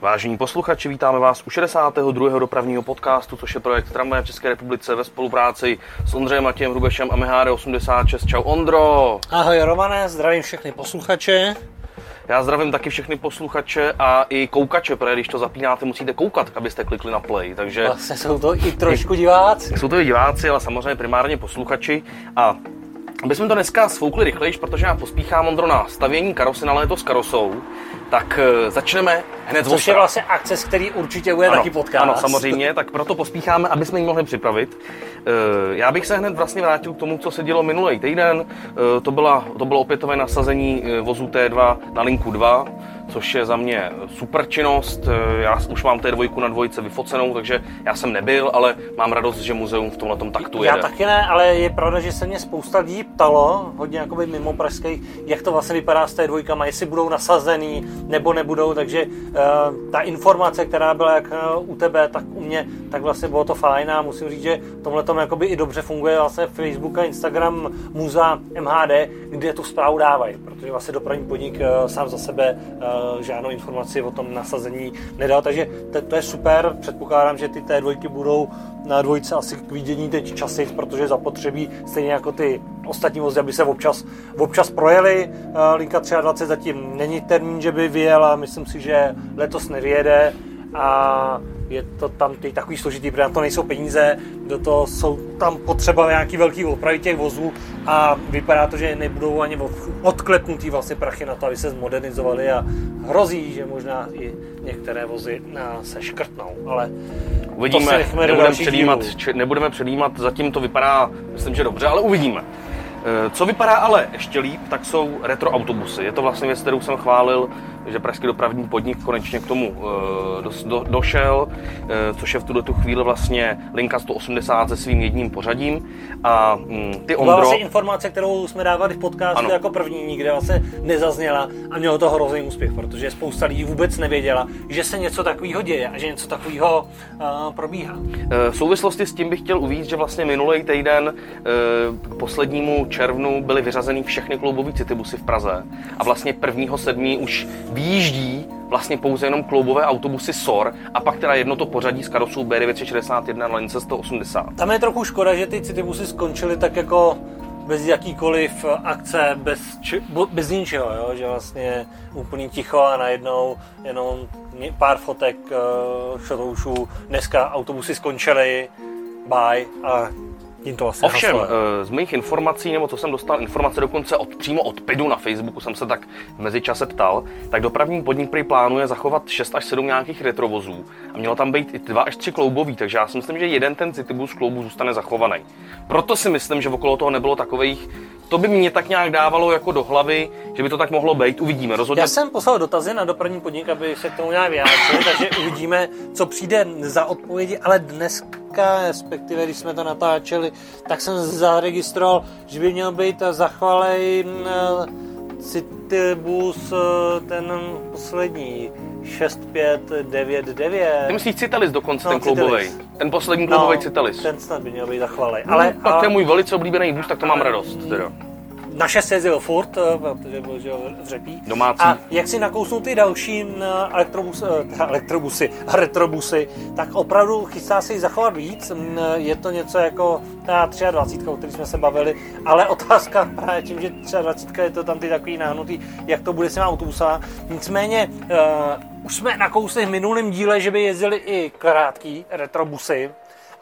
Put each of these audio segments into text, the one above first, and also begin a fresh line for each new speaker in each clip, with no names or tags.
Vážení posluchači, vítáme vás u 62. dopravního podcastu, což je projekt Tramvaje v České republice ve spolupráci s Ondřejem Matějem Hrubešem a MHD86. Čau Ondro!
Ahoj Romane, zdravím všechny posluchače.
Já zdravím taky všechny posluchače a i koukače, protože když to zapínáte, musíte koukat, abyste klikli na play. Takže
Vlastně jsou to i trošku diváci.
jsou to i diváci, ale samozřejmě primárně posluchači. A aby jsme to dneska svoukli rychlejš, protože já pospíchám Ondro na stavění karosy na léto s karosou, tak eh, začneme hned
Což je vlastně akce, z který určitě bude taky podcast.
Ano, samozřejmě, tak proto pospícháme, aby jsme ji mohli připravit. Eh, Já bych se hned vlastně vrátil k tomu, co se dělo minulý týden. Eh, To, byla, to bylo opětové nasazení vozu T2 na linku 2, což je za mě super činnost. Eh, Já už mám T2 na dvojce vyfocenou, takže já jsem nebyl, ale mám radost, že muzeum v tomhle taktu
Já
jede.
taky ne, ale je pravda, že se mě spousta lidí ptalo, hodně jakoby mimo pražských, jak to vlastně vypadá s té dvojkama, jestli budou nasazený nebo nebudou, takže uh, ta informace, která byla jak uh, u tebe, tak u mě, tak vlastně bylo to fajn a musím říct, že tomhle tom jakoby i dobře funguje vlastně Facebook a Instagram Muza MHD, kde tu zprávu dávají, protože vlastně dopravní podnik uh, sám za sebe uh, žádnou informaci o tom nasazení nedal, takže to, to je super, předpokládám, že ty té dvojky budou na dvojce asi k vidění teď časy, protože zapotřebí stejně jako ty ostatní vozy, aby se občas, občas projeli. Eh, Linka 23 zatím není termín, že by vyjela, myslím si, že letos nevyjede. A je to tam ty takový složitý, protože na to nejsou peníze, do toho jsou tam potřeba nějaký velký opravy těch vozů a vypadá to, že nebudou ani odklepnutý vlastně prachy na to, aby se zmodernizovali a hrozí, že možná i některé vozy se škrtnou, ale to si
Uvidíme,
nechme do
nebudeme předjímat, či, nebudeme předjímat, zatím to vypadá, myslím, že dobře, ale uvidíme. Eh, Co vypadá ale ještě líp, tak jsou retroautobusy. Je to vlastně věc, kterou jsem chválil, že Pražský dopravní podnik konečně k tomu eh, do, došel, eh, což je v tuto tu chvíli vlastně linka 180 se svým jedním pořadím. A mm, ty
To byla
Ondro,
vlastně informace, kterou jsme dávali v podcastu
Ano.
jako první, nikde vlastně nezazněla a mělo to hrozný úspěch, protože spousta lidí vůbec nevěděla, že se něco takového děje a že něco takového uh, probíhá.
Eh, V souvislosti s tím bych chtěl uvíct, že vlastně minulý týden eh, k poslednímu červnu byly vyřazeny všechny kloubové citybusy v Praze a vlastně 1.7. už výjíždí vlastně pouze jenom kloubové autobusy SOR a pak teda jedno to pořadí z karosou B961 na lince 180.
Tam je trochu škoda, že ty citybusy skončily tak jako bez jakýkoliv akce, bez, či, bez ničeho, jo? že vlastně úplný ticho a najednou jenom pár fotek uh, šotoušů. Dneska autobusy skončily, bye a tím to vlastně
Ovšem,
haslo.
eh, z mých informací, nebo co jsem dostal informace dokonce od, přímo od PIDu na Facebooku, jsem se tak v mezičase ptal, tak dopravní podnik prý plánuje zachovat 6 až 7 nějakých retrovozů a mělo tam být i 2 až 3 kloubový, takže já si myslím, že jeden ten Citybus kloubů zůstane zachovaný. Proto si myslím, že okolo toho nebylo takových, to by mě tak nějak dávalo jako do hlavy, že by to tak mohlo být, uvidíme. Rozhodně
Já jsem poslal dotazy na dopravní podnik, aby se k tomu nějak vyjádřili, takže uvidíme, co přijde za odpovědi, ale dneska, respektive když jsme to natáčeli, tak jsem zaregistroval, že by měl být zachvalej Citybus eh, ten poslední 6599.
Ty myslíš Citalis dokonce,
No,
ten.
Citalis.
Ten poslední kloubový Citalis.
Ten snad by měl být zachvalej.
Ale
Ale
tak to je
a,
můj velice oblíbený vůz, tak to mám radost. Teda.
Na 6 jezdil furt, eh, protože byl že v řepí.
Domácí.
A jak si nakousnou ty další eh, elektrobus, eh, elektrobusy a retrobusy, tak opravdu chystá se jich zachovat víc. Je to něco jako ta 23, o který jsme se bavili, ale otázka právě tím, že 23 je to tam ty takový nahnutý, jak to bude s těma autobusama. Nicméně uh, už jsme nakousli v minulém díle, že by jezdili i krátký retrobusy,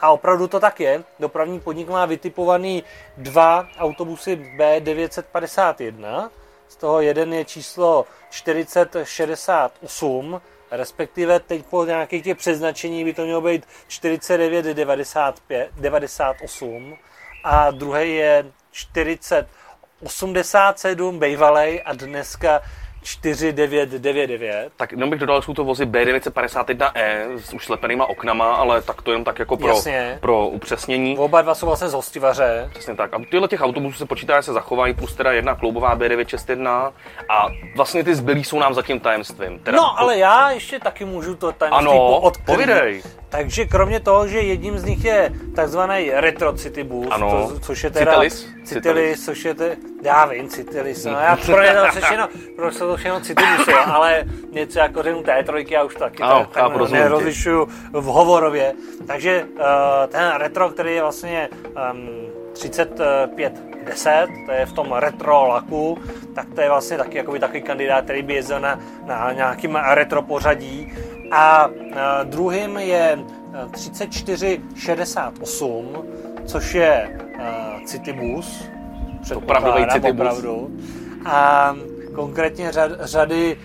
a opravdu to tak je. Dopravní podnik má vytipovaný dva autobusy B951, z toho jeden je číslo 4068, respektive teď po nějakých těch přeznačení by to mělo být 4998 a druhý je 4087 bývalej a dneska 4999.
Tak jenom bych dodal, jsou to vozy B951E s už slepenýma oknama, ale tak to jenom tak jako pro,
Jasně.
pro upřesnění.
Oba dva jsou vlastně z hostivaře.
Přesně tak. A tyhle těch autobusů se počítá, že se zachovají, plus teda jedna kloubová B961 a vlastně ty zbylí jsou nám zatím tajemstvím. Teda,
No, ale já ještě taky můžu to tajemství
Ano,
poodkryt.
povídej.
Takže kromě toho, že jedním z nich je takzvaný retro Citybus,
Ano.
to, což je teda
Citalis?
Citalis,
Citalis.
což je te, já vím, Citalis, no, já pro ně to všechno, pro to všechno jo, ale něco jako řeknu T3, já už taky
Ano,
tak, tak nerozlišuju v hovorově. Takže uh, ten retro, který je vlastně um, 3510, to je v tom retro laku, tak to je vlastně taky jakoby takový kandidát, který by jezdil na, na nějakým retro pořadí. A uh, druhým je uh, 3468, což je uh, Citybus.
Opravdový Citybus.
Opravdu. A konkrétně řad, řady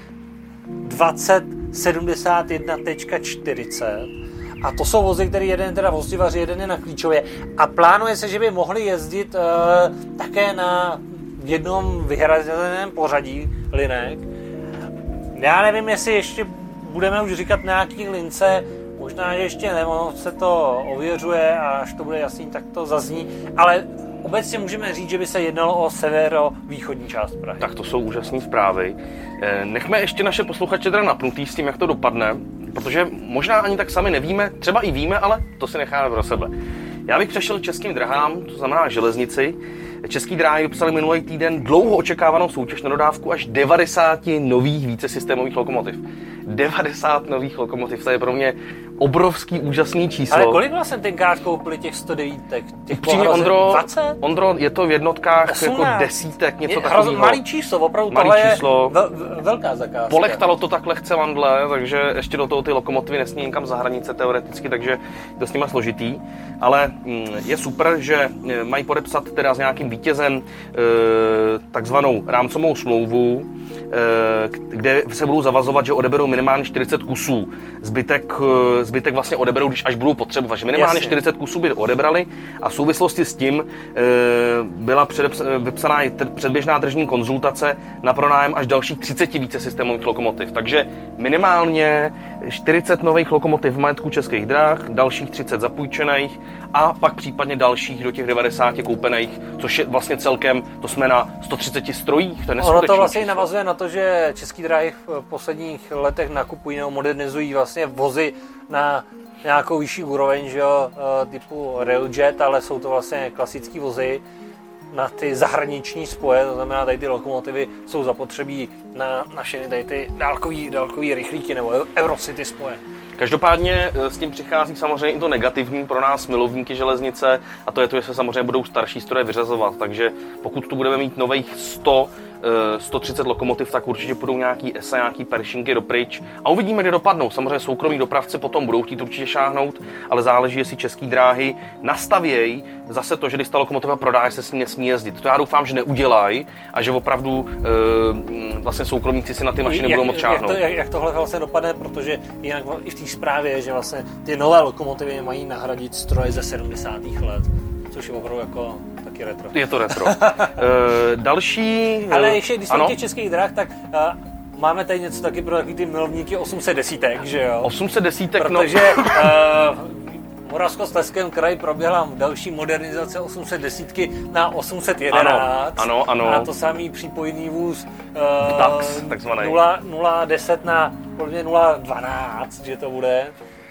2071.40 a to jsou vozy, který jeden je teda v Hostivaři, jeden je na Klíčově a plánuje se, že by mohli jezdit uh, také na jednom vyhrazeném pořadí linek. Já nevím, jestli ještě budeme už říkat nějaký lince, možná, ještě ne, ono se to ověřuje a až to bude jasný, tak to zazní, ale obecně můžeme říct, že by se jednalo o severo-východní část Prahy.
Tak to jsou úžasné zprávy. Eh, Nechme ještě naše posluchače teda napnutý s tím, jak to dopadne, protože možná ani tak sami nevíme, třeba i víme, ale to si necháme pro sebe. Já bych přešel českým drahám, to znamená železnici. Český dráhy vypsali minulý týden dlouho očekávanou soutěž na dodávku až 90 nových vícesystémových lokomotiv. 90 nových lokomotiv, to je pro mě obrovský, úžasný číslo.
Ale kolik vlastně tenkrát koupili těch 109? Těch
Upřímně, Ondro,
20?
Ondro, je to v jednotkách
18.
jako desítek, něco
Je
takového.
malý číslo, opravdu
Malý
tohle
číslo.
je vel, vel- velká zakázka.
Polechtalo to tak lehce vandle, takže ještě do toho ty lokomotivy nesmí někam za hranice teoreticky, takže to s nimi složitý. Ale mm, je super, že e, mají podepsat teda s nějakým vítězem e, takzvanou rámcovou smlouvu, e, k- kde se budou zavazovat, že odeberou minimálně 40 kusů. Zbytek, e, zbytek vlastně odeberou, když až budou potřebovat. Že minimálně
Jasně.
40 kusů by odebrali a v souvislosti s tím byla vypsaná i předběžná tržní konzultace na pronájem až dalších 30 více systémových lokomotiv. Takže minimálně 40 nových lokomotiv v majetku českých drah, dalších 30 zapůjčených a pak případně dalších do těch 90 koupených, což je vlastně celkem, to jsme na 130 strojích, to je
Ono to vlastně
číslo.
navazuje na to, že český dráhy v posledních letech nakupují nebo modernizují vlastně vozy na nějakou vyšší úroveň, že jo, eh, typu Railjet, ale jsou to vlastně klasické vozy na ty zahraniční spoje, to znamená, tady ty lokomotivy jsou zapotřebí na, na všechny tady ty dálkový, dálkový rychlíky nebo Eurocity spoje.
Každopádně e, s tím přichází samozřejmě i to negativní pro nás milovníky železnice a to je to, že se samozřejmě budou starší stroje vyřazovat. Takže pokud tu budeme mít nových 100, e, 130 lokomotiv, tak určitě budou nějaký ESA, nějaký peršinky dopryč a uvidíme, kde dopadnou. Samozřejmě soukromí dopravci potom budou chtít určitě šáhnout, ale záleží, jestli český dráhy nastavějí zase to, že když ta lokomotiva prodá, se s ní nesmí jezdit. To já doufám, že neudělají a že opravdu e, vlastně soukromníci si na ty mašiny budou moct
jak,
šáhnout.
to, jak, jak tohle vlastně dopadne, protože jinak i v té zprávě je, že vlastně ty nové lokomotivy mají nahradit stroje ze 70. let, což je opravdu jako taky retro.
Je to retro. e, další...
Ale
e,
ještě, když jsme
ano,
u těch českých drah, tak uh, máme tady něco taky pro takový ty milovníky 800 desítek, že jo?
800 desítek, no,
Protože uh, v Moravskoslezském kraji proběhla další modernizace 800 desítky na 811.
Ano, ano, ano.
A to samý přípojný vůz uh,
DAX, takzvaný.
0, 010 na podle mě 012, že to bude.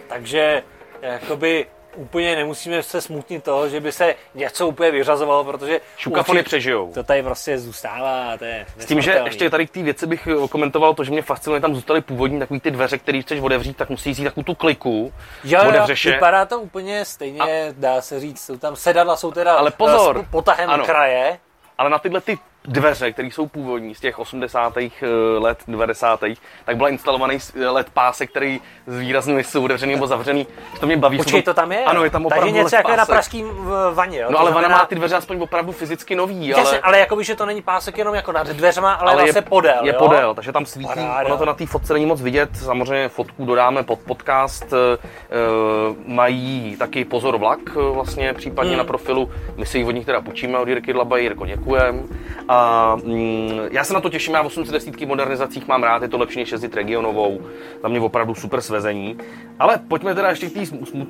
Takže jakoby úplně nemusíme se smutnit toho, že by se něco úplně vyřazovalo, protože
šukafony
určitě-
přežijou.
to tady prostě zůstává, to je
S tím, že ještě tady k té věci bych eh, komentoval to, že mě fascinuje, tam zůstaly původní takový ty dveře, které chceš otevřít, tak musí jít takovou tu kliku,
Jo, jo, vypadá to úplně stejně, a... dá se říct, jsou tam sedadla, jsou teda
Ale pozor,
s potahem
ano.
kraje,
ale na tyhle ty dveře, které jsou původní z těch 80. let, 90. tak byla instalovaný eh, LED pásek, který zvýrazňuje, jestli jsou otevřený nebo zavřený. To mě baví.
Počkej, to tam je?
Ano, je tam opravdu
Takže něco jako na
pásek.
pražským v- vaně, jo?
No
To
ale
znamená,
ona má ty dveře aspoň opravdu fyzicky nový,
Jasně,
ale...
ale jakoby, že to není pásek jenom jako nad dveřma, ale, ale
je,
zase podél,
je
jo?
podél, takže tam svítí,
Paráda.
ono to na té fotce není moc vidět, samozřejmě fotku dodáme pod podcast, e, mají taky pozor vlak vlastně případně
Hmm.
na profilu, my si ji od nich teda půjčíme od Jirky Dlaba, Jirko děkujem A mm, já se na to těším, já v 810 modernizacích mám rád, je to lepší než jezdit regionovou. Za mě opravdu super svezení. Ale pojďme teda ještě k té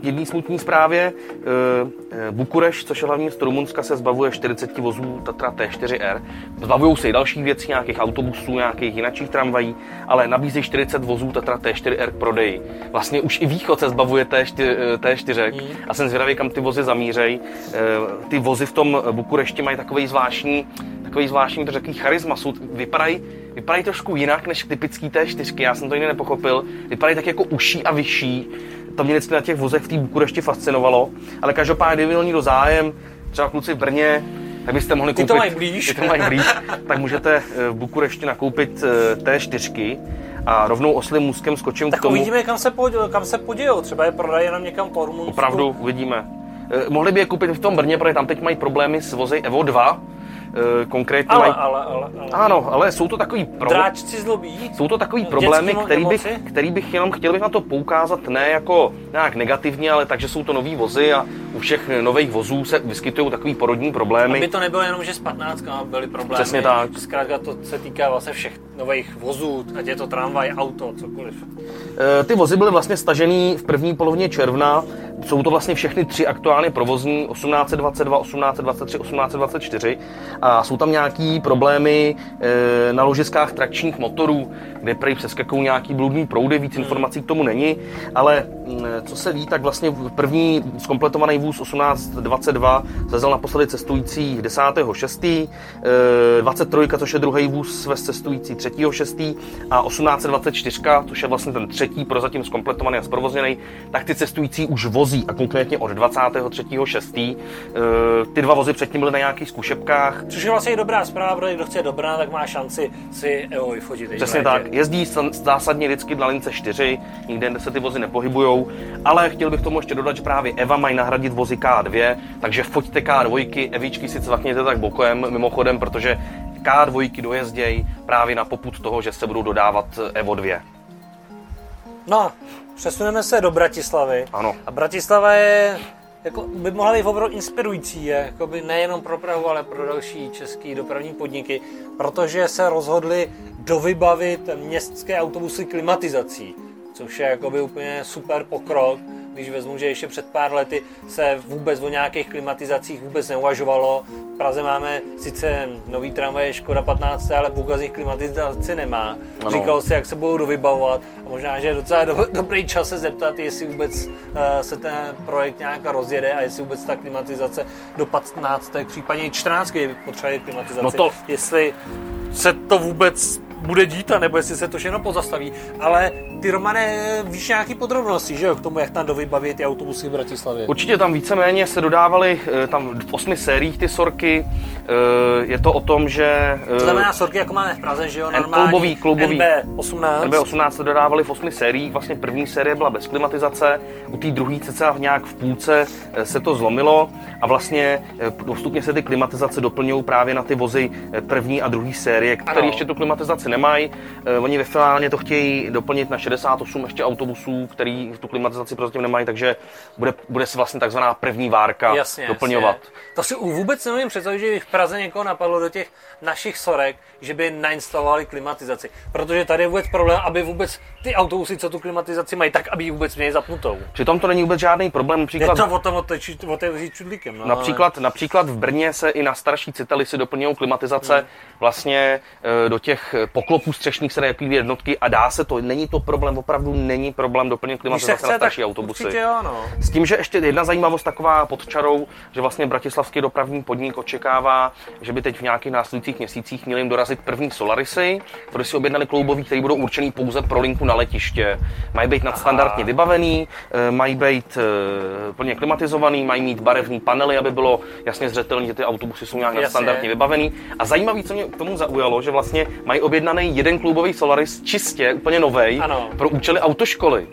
jedné smutné zprávě. E, e, Bukureš, což je hlavní město Rumunska, se zbavuje 40 vozů Tatra T4R. Zbavují se i dalších věcí, nějakých autobusů, nějakých jiných tramvají, ale nabízí 40 vozů Tatra T4R k prodeji. Vlastně už i východ se zbavuje T4, T4 mm. a jsem zvědavý, kam ty vozy zamířej. E, ty vozy v tom Bukurešti mají takový zvláštní takový zvláštní, to takový charisma, jsou, vypadají, vypadají trošku jinak než typický té čtyřky, já jsem to jiný nepochopil, vypadají tak jako uší a vyšší, to mě vždycky na těch vozech v té Bukurešti fascinovalo, ale každopádně, kdyby měl někdo zájem, třeba kluci v Brně, tak byste mohli
koupit...
Ty
to mají blíž.
Ty to mají blíž, tak můžete eh, v Bukurešti nakoupit eh, té čtyřky a rovnou oslým můzkem skočím
tak
k tomu.
uvidíme, kam se, pod, kam se podějou. Třeba je prodají jenom někam po Rumunsku.
Opravdu, uvidíme. Eh, mohli by je koupit v tom Brně, protože tam teď mají problémy s vozy Evo 2, Eh, konkrétně
ale,
mají...
ale, ale, ale.
Ano, ale jsou to takový pro...
Dráčci zlobí.
Jsou to takový problémy, který bych, který bych jenom chtěl bych na to poukázat ne jako nějak negativně, ale takže jsou to nový vozy a u všech nových vozů se vyskytují takový porodní problémy.
Aby to nebylo jenom, že s 15 byly problémy.
Přesně tak.
Zkrátka to se týká vlastně všech nových vozů, ať je to tramvaj, auto, cokoliv.
E, ty vozy byly vlastně stažený v první polovině června. Jsou to vlastně všechny tři aktuálně provozní, 1822, 1823, 1824 a jsou tam nějaký problémy e, na ložiskách trakčních motorů, kde prý přeskakují nějaký bludný proudy, víc informací k tomu není, ale co se ví, tak vlastně první zkompletovaný vůz 1822 zvezl naposledy cestující 10.6., e, 23, což je druhý vůz svez cestující 3.6. a 1824, což je vlastně ten třetí prozatím zkompletovaný a zprovozněný, tak ty cestující už vozí a konkrétně od 23.6. E, ty dva vozy předtím byly na nějakých zkušebkách,
Což je vlastně dobrá zpráva, protože kdo chce dobrá, tak má šanci si EO vyfotit.
Přesně tak. Jezdí zásadně vždycky na lince 4, nikde se ty vozy nepohybujou, ale chtěl bych tomu ještě dodat, že právě Eva mají nahradit vozy K2, takže foťte K2, Evičky si cvakněte tak bokem, mimochodem, protože K2 dojezdějí právě na poput toho, že se budou dodávat Evo 2.
No, přesuneme se do Bratislavy.
Ano.
A Bratislava je jako by mohla být opravdu inspirující, jako by nejenom pro Prahu, ale pro další české dopravní podniky, protože se rozhodli dovybavit městské autobusy klimatizací, což je jakoby úplně super pokrok, když vezmu, že ještě před pár lety se vůbec o nějakých klimatizacích vůbec neuvažovalo. V Praze máme sice nový tramvaj Škoda 15, ale Buga z nich klimatizaci nemá. Ano. Říkal si, jak se budou dovybavovat a možná, že je docela do, dobrý čas se zeptat, jestli vůbec uh, se ten projekt nějak rozjede a jestli vůbec ta klimatizace do 15. případně i 14. potřebuje klimatizaci.
No to...
Jestli se to vůbec bude dít, nebo jestli se to všechno pozastaví. Ale ty, Romane, víš nějaký podrobnosti, že jo, k tomu, jak tam dovybaví ty autobusy v Bratislavě?
Určitě tam víceméně se dodávaly eh, tam v osmi sériích ty sorky. Eh, je to o tom, že...
To znamená sorky, jako máme v Praze, že jo,
normální kloubový, kloubový,
NB18.
NB18 se dodávali v osmi sériích, vlastně první série byla bez klimatizace, u té druhé cca nějak v půlce eh, se to zlomilo a vlastně postupně se ty klimatizace doplňují právě na ty vozy první a druhé série, které ještě tu klimatizaci nemají. Oni ve finálně to chtějí doplnit na 68 ještě autobusů, který tu klimatizaci prozatím nemají, takže bude, bude si vlastně takzvaná první várka jasně, doplňovat. Jasně.
To si vůbec nevím představit, že by v Praze někoho napadlo do těch našich sorek, že by nainstalovali klimatizaci. Protože tady je vůbec problém, aby vůbec ty autobusy, co tu klimatizaci mají, tak aby ji vůbec měli zapnutou.
Přitom to není vůbec žádný problém.
Například, je to o tom otevřít čudlíkem. No,
například, ale... například v Brně se i na starší citely si doplňují klimatizace hmm. vlastně e, do těch poklopů střešních se dají jednotky a dá se to, není to problém, opravdu není problém doplnit klimatizaci chce, na starší autobusy.
Určitě, ano.
S tím, že ještě jedna zajímavost taková pod čarou, že vlastně bratislavský dopravní podnik očekává, že by teď v nějakých následujících měsících měli jim dorazit první Solarisy, které si objednali kloubový, které budou určený pouze pro linku na letiště. Mají být nadstandardně vybavený, eh, mají být eh, plně klimatizovaný, mají mít barevné panely, aby bylo jasně zřetelné, že ty autobusy jsou nějak nadstandardně vybavený. A zajímavé, co mě k tomu zaujalo, že vlastně mají objednaný jeden kloubový Solaris čistě, úplně nový, pro účely autoškoly.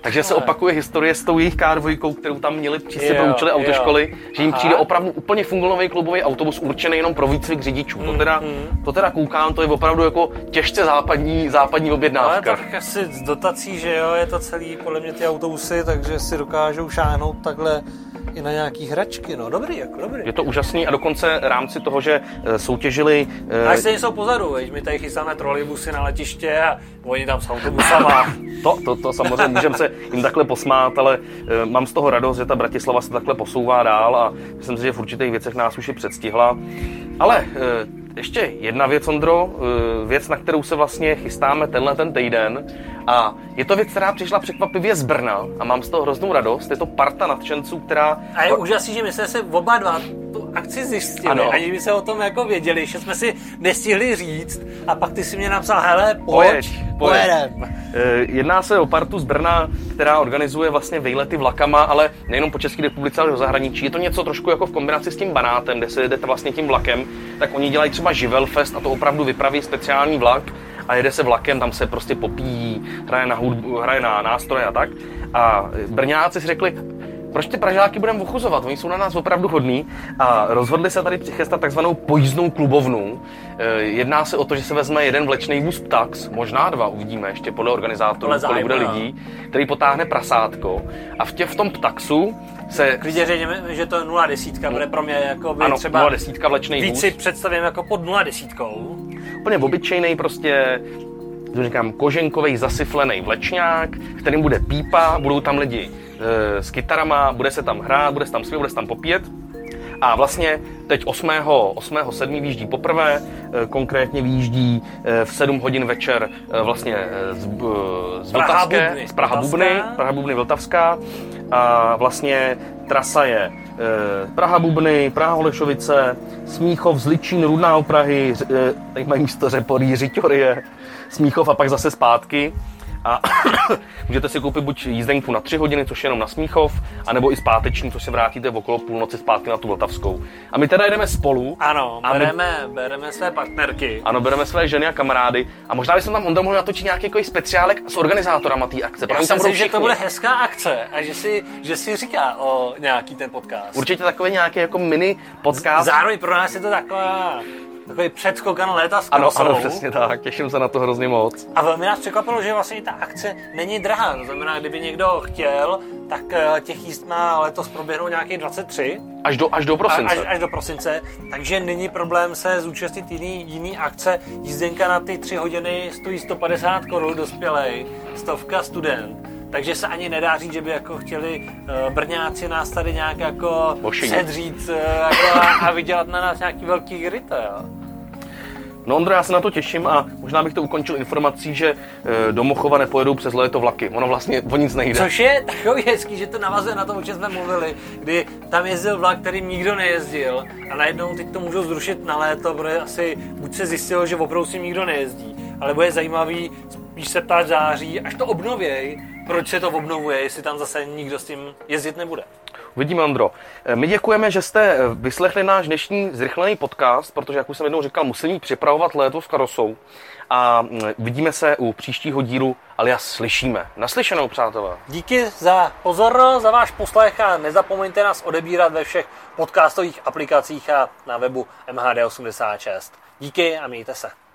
Takže se opakuje historie s tou jejich K2, kterou tam měli čistě pro účely autoškoly, jo. že jim přijde opravdu úplně fungolový klubový autobus určený jenom pro výcvik řidičů. Mm, to, teda, mm. to teda koukám, to je opravdu jako těžce západní, západní objednávka.
Ale tak asi z dotací, že jo, je to celý podle mě ty autobusy, takže si dokážou šáhnout takhle i na nějaký hračky, no dobrý, jako dobrý.
Je to úžasný a dokonce rámci toho, že eh, soutěžili...
A až se jsou pozadu, veď my tady chystáme trolejbusy na letiště a oni tam s autobusama.
to, to, to samozřejmě můžeme se jim takhle posmát, ale mám z toho radost, že ta Bratislava se takhle posouvá dál a myslím si, že v určitých věcech nás už i předstihla. Ale ještě jedna věc, Ondro, věc, na kterou se vlastně chystáme tenhle ten týden a je to věc, která přišla překvapivě z Brna a mám z toho hroznou radost. Je to parta nadšenců, která...
A je úžasný, že my jsme se oba dva tu akci zjistili, ano. ani my se o tom jako věděli, že jsme si nestihli říct a pak ty si mě napsal, hele, pojď, pojedem.
Eh, jedná se o partu z Brna, která organizuje vlastně výlety vlakama, ale nejenom po České republice, ale do zahraničí. Je to něco trošku jako v kombinaci s tím banátem, kde se jedete vlastně tím vlakem, tak oni dělají třeba Živelfest a to opravdu vypraví speciální vlak a jede se vlakem, tam se prostě popíjí, hraje na, hudbu, hraje na nástroje a tak. A Brňáci si řekli, proč ty Pražáky budeme ochuzovat? Oni jsou na nás opravdu hodní a rozhodli se tady přichystat takzvanou pojízdnou klubovnu. E, jedná se o to, že se vezme jeden vlečný vůz Ptax, možná dva, uvidíme ještě podle organizátorů, kolik bude lidí, který potáhne prasátko a v, tě, v tom Ptaxu se...
Klidně řekněme, že to 0 desítka bude pro mě jako by
ano,
třeba
0 desítka vlečný
víc si představím jako pod 0 desítkou.
Úplně obyčejný prostě to říkám, koženkový zasyflený vlečňák, kterým bude pípa, budou tam lidi s kytarama, bude se tam hrát, bude se tam zpívat, bude se tam popíjet. A vlastně teď 8. 8. 7. výjíždí poprvé, e, konkrétně výjíždí e, v 7 hodin večer vlastně z, z Vltavské, z Praha Bubny, Praha Bubny Vltavská. A vlastně trasa je Praha Bubny, Praha Holešovice, Smíchov, Zličín, Rudná u Prahy, tady mají místo Řeporí, Řiťorie, Smíchov a pak zase zpátky. A můžete si koupit buď jízdenku na 3 hodiny, což je jenom na Smíchov, anebo i zpáteční, což se vrátíte v okolo půlnoci zpátky na tu Vltavskou. A my teda jedeme spolu.
Ano, a bereme, my... bereme své partnerky.
Ano, bereme své ženy a kamarády. A možná bychom tam Ondra mohli natočit nějaký jako speciálek s organizátorama té akce.
Já si myslím, že to bude hezká akce a že si, že si říká o nějaký ten podcast.
Určitě takový nějaký jako mini podcast.
Zároveň pro nás je to taková takový předskok na léta s
Ano, ano, přesně tak, těším se na to hrozně moc.
A velmi nás překvapilo, že vlastně ta akce není drahá, to znamená, kdyby někdo chtěl, tak eh, těch jízd má letos proběhnout nějaký 23.
Až do, až do prosince.
Až, až do prosince, takže není problém se zúčastnit jiný, jiný akce. Jízdenka na ty 3 hodiny stojí 150 korun dospělej, stovka student. Takže se ani nedá říct, že by jako chtěli uh, Brňáci nás tady nějak jako sedřít uh, jako a, a vydělat na nás nějaký velký ryte. Jo.
No Ondro, já se na to těším a možná bych to ukončil informací, že e, do Mochova nepojedou přes léto vlaky. Ono vlastně o nic nejde.
Což je takový hezký, že to navazuje na to, o čem jsme mluvili, kdy tam jezdil vlak, který nikdo nejezdil a najednou teď to můžou zrušit na léto, protože asi buď se zjistilo, že opravdu si nikdo nejezdí, ale bude zajímavý spíš se ptát září, až to obnověj, proč se to obnovuje, jestli tam zase nikdo s tím jezdit nebude.
Vidíme, Andro. Eh, my děkujeme, že jste eh, vyslechli náš dnešní zrychlený podcast, protože, jak už jsem jednou říkal, musím připravovat léto s karosou. A mm, vidíme se u příštího dílu, alias slyšíme. Naslyšenou, přátelé.
Díky za pozornost, za váš poslech a nezapomeňte nás odebírat ve všech podcastových aplikacích a na webu MHD86. Díky a mějte se.